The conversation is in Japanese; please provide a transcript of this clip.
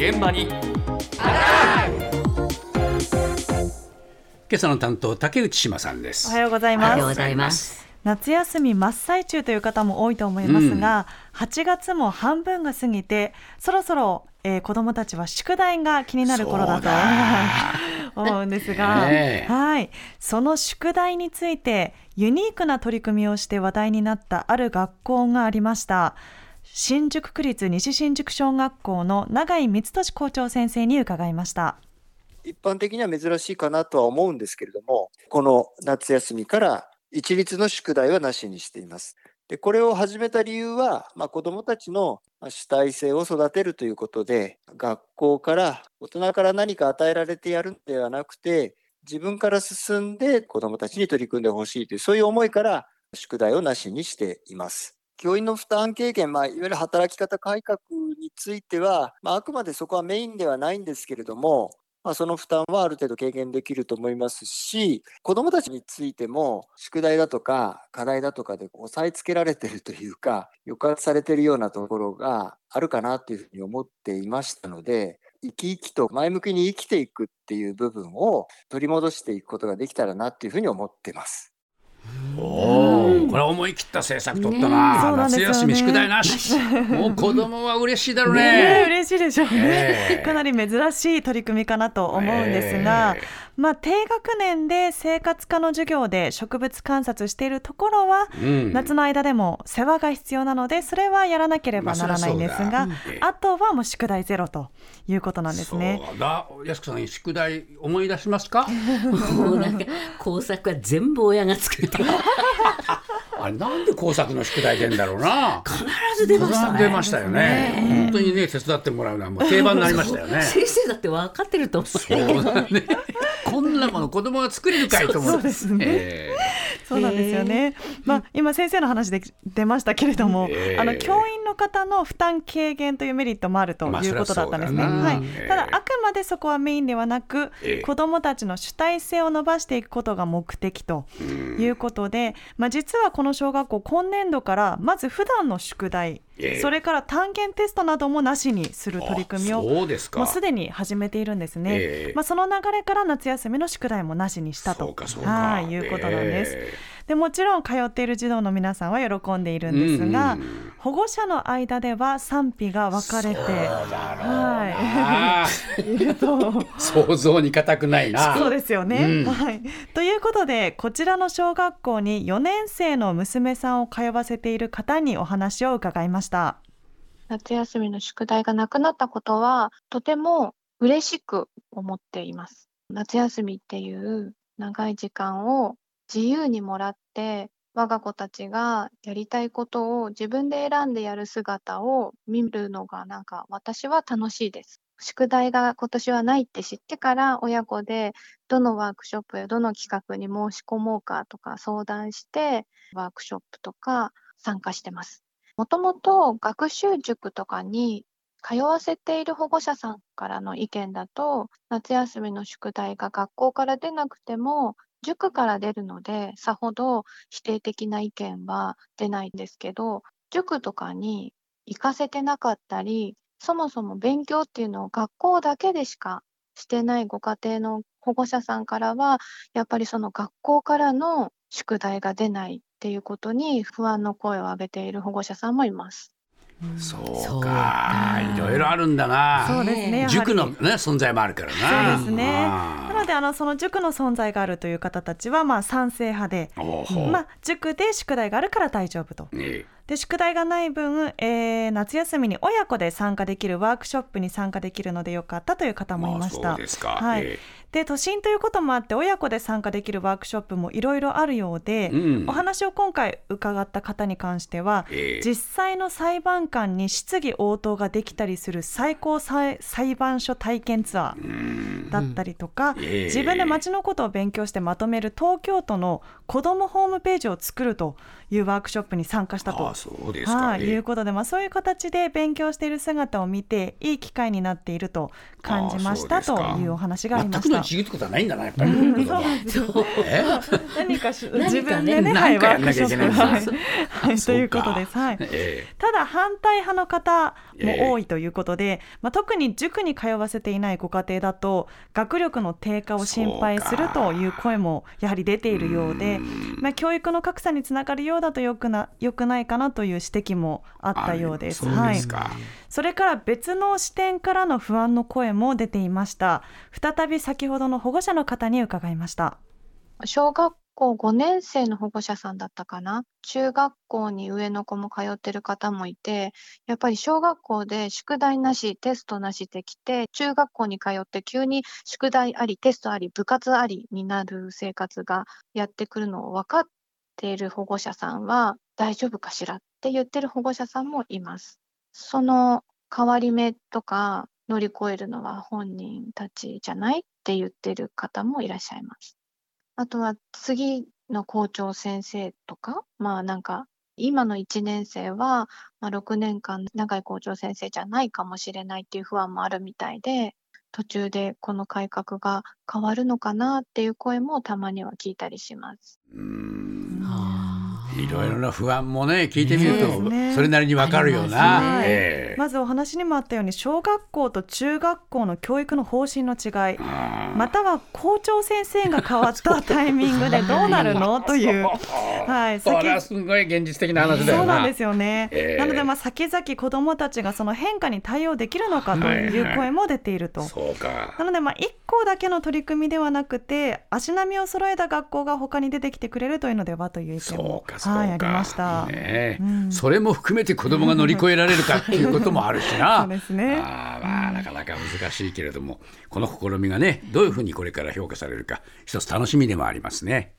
現場に。今朝の担当竹内島さんです。おはようございます。おはようございます。夏休み真っ最中という方も多いと思いますが、うん、8月も半分が過ぎてそろそろ、えー、子どもたちは宿題が気になる頃だと 思うんですが、ね、はい。その宿題についてユニークな取り組みをして話題になったある学校がありました新宿区立西新宿小学校の永井光俊校長先生に伺いました一般的には珍しいかなとは思うんですけれどもこの夏休みから一律の宿題はなしにしています。でこれを始めた理由は、まあ、子どもたちの主体性を育てるということで学校から大人から何か与えられてやるんではなくて自分から進んで子どもたちに取り組んでほしいというそういう思いから宿題をなしにしています。教員の負担軽減、まあ、いわゆる働き方改革については、まあ、あくまでそこはメインではないんですけれども、まあ、その負担はある程度軽減できると思いますし、子どもたちについても、宿題だとか課題だとかで押さえつけられてるというか、抑圧されてるようなところがあるかなというふうに思っていましたので、生き生きと前向きに生きていくっていう部分を取り戻していくことができたらなっていうふうに思ってます。おお、これ思い切った政策取ったな、ね、夏休み宿題なし。もう子供は嬉しいだろうね。ね嬉しいでしょうね、えー、かなり珍しい取り組みかなと思うんですが、えー、まあ、低学年で生活科の授業で植物観察しているところは、うん、夏の間でも世話が必要なのでそれはやらなければならないんですが、まあ、あとはもう宿題ゼロということなんですね。そうだ。安子さん宿題思い出しますか？もうなんか工作は全部親が作ってあれなんで工作の宿題出んだろうな。必ず出ましたね。出ましたよね。本当にね手伝ってもらうのはもう定番になりましたよね。先生だって分かってると思う。そうだね。こんなもの子供が作れるかいと思う。そうですね。えー、そうなんですよね。まあ今先生の話で出ましたけれども、えー、あの教員の方の負担軽減というメリットもあるということだったんですね。はい。ただあくまでそこはメインではなく、えー、子供たちの主体性を伸ばしていくことが目的ということで、まあ実はこの小学校今年度からまず普段の宿題それから単元テストなどもなしにする取り組みをもうすでに始めているんですね、えー、まあ、その流れから夏休みの宿題もなしにしたと。はいいうことなんです。えーでもちろん通っている児童の皆さんは喜んでいるんですが、保護者の間では賛否が分かれて、はい、いると想像に難くないな。そうですよね、うん、はい。ということでこちらの小学校に4年生の娘さんを通わせている方にお話を伺いました。夏休みの宿題がなくなったことはとても嬉しく思っています。夏休みっていう長い時間を自由にもらって我が子たちがやりたいことを自分で選んでやる姿を見るのがなんか私は楽しいです。宿題が今年はないって知ってから親子でどのワークショップやどの企画に申し込もうかとか相談してワークショップとか参加してます。もともと学習塾とかに通わせている保護者さんからの意見だと夏休みの宿題が学校から出なくても塾から出るので、さほど否定的な意見は出ないんですけど、塾とかに行かせてなかったり、そもそも勉強っていうのを学校だけでしかしてないご家庭の保護者さんからは、やっぱりその学校からの宿題が出ないっていうことに不安の声を上げている保護者さんもいます。そうか。いろいろあるんだな。そうですね。塾の、ね、存在もあるからな。そうですね。なのであのその塾の存在があるという方たちはまあ賛成派で、まあ、塾で宿題があるから大丈夫と。ね。で宿題がない分、えー、夏休みに親子で参加できるワークショップに参加できるのでよかったという方もいました。はい、えー、で都心ということもあって親子で参加できるワークショップもいろいろあるようで、うん、お話を今回伺った方に関しては、えー、実際の裁判官に質疑応答ができたりする最高裁判所体験ツアーだったりとか、えー、自分で町のことを勉強してまとめる東京都の子どもホームページを作るというワークショップに参加したと。そうですか、はい、いうことで、まあ、そういう形で勉強している姿を見ていい機会になっていると感じましたというお話がありました。にちぎってことはないんだなやっぱり。何か自分でね、はい、ワークショップは。い、ということです。はい。ただ反対派の方も多いということで、まあ特に塾に通わせていないご家庭だと学力の低下を心配するという声もやはり出ているようで、まあ教育の格差につながるようだとよくなよくないかなという指摘もあったようです。はい。それから別の視点からの不安の声も出ていました。再び先ほどの保護者の方に伺いました。小学校5年生の保護者さんだったかな？中学校に上の子も通ってる方もいて、やっぱり小学校で宿題なし、テストなしできて、中学校に通って急に宿題あり、テストあり、部活ありになる生活がやってくるのを分かっている保護者さんは大丈夫かしらって言ってる保護者さんもいます。その変わり目とか乗り越えるのは本人たちじゃない？って言ってる方もいらっしゃいます。あとは次の校長先生とか、まあなんか今の1年生は、まあ、6年間長い校長先生じゃないかもしれないっていう不安もあるみたいで、途中でこの改革が変わるのかなっていう声もたまには聞いたりします。うんいろいろな不安もね聞いてみると、ね、それなりにわかるよな、まえー、まずお話にもあったように小学校と中学校の教育の方針の違いまたは校長先生が変わったタイミングでどうなるの？という、はい、それはすごい現実的な話だよそうなんですよね、えー、なのでまあ先々子どもたちがその変化に対応できるのかという声も出ていると、はいはい、なのでまあ1校だけの取り組みではなくて足並みを揃えた学校が他に出てきてくれるというのではという意見もはい、ありました、ねうん、それも含めて子供が乗り越えられるかっていうこともあるしな。そうですね。あまあなかなか難しいけれどもこの試みがねどういうふうにこれから評価されるか一つ楽しみでもありますね。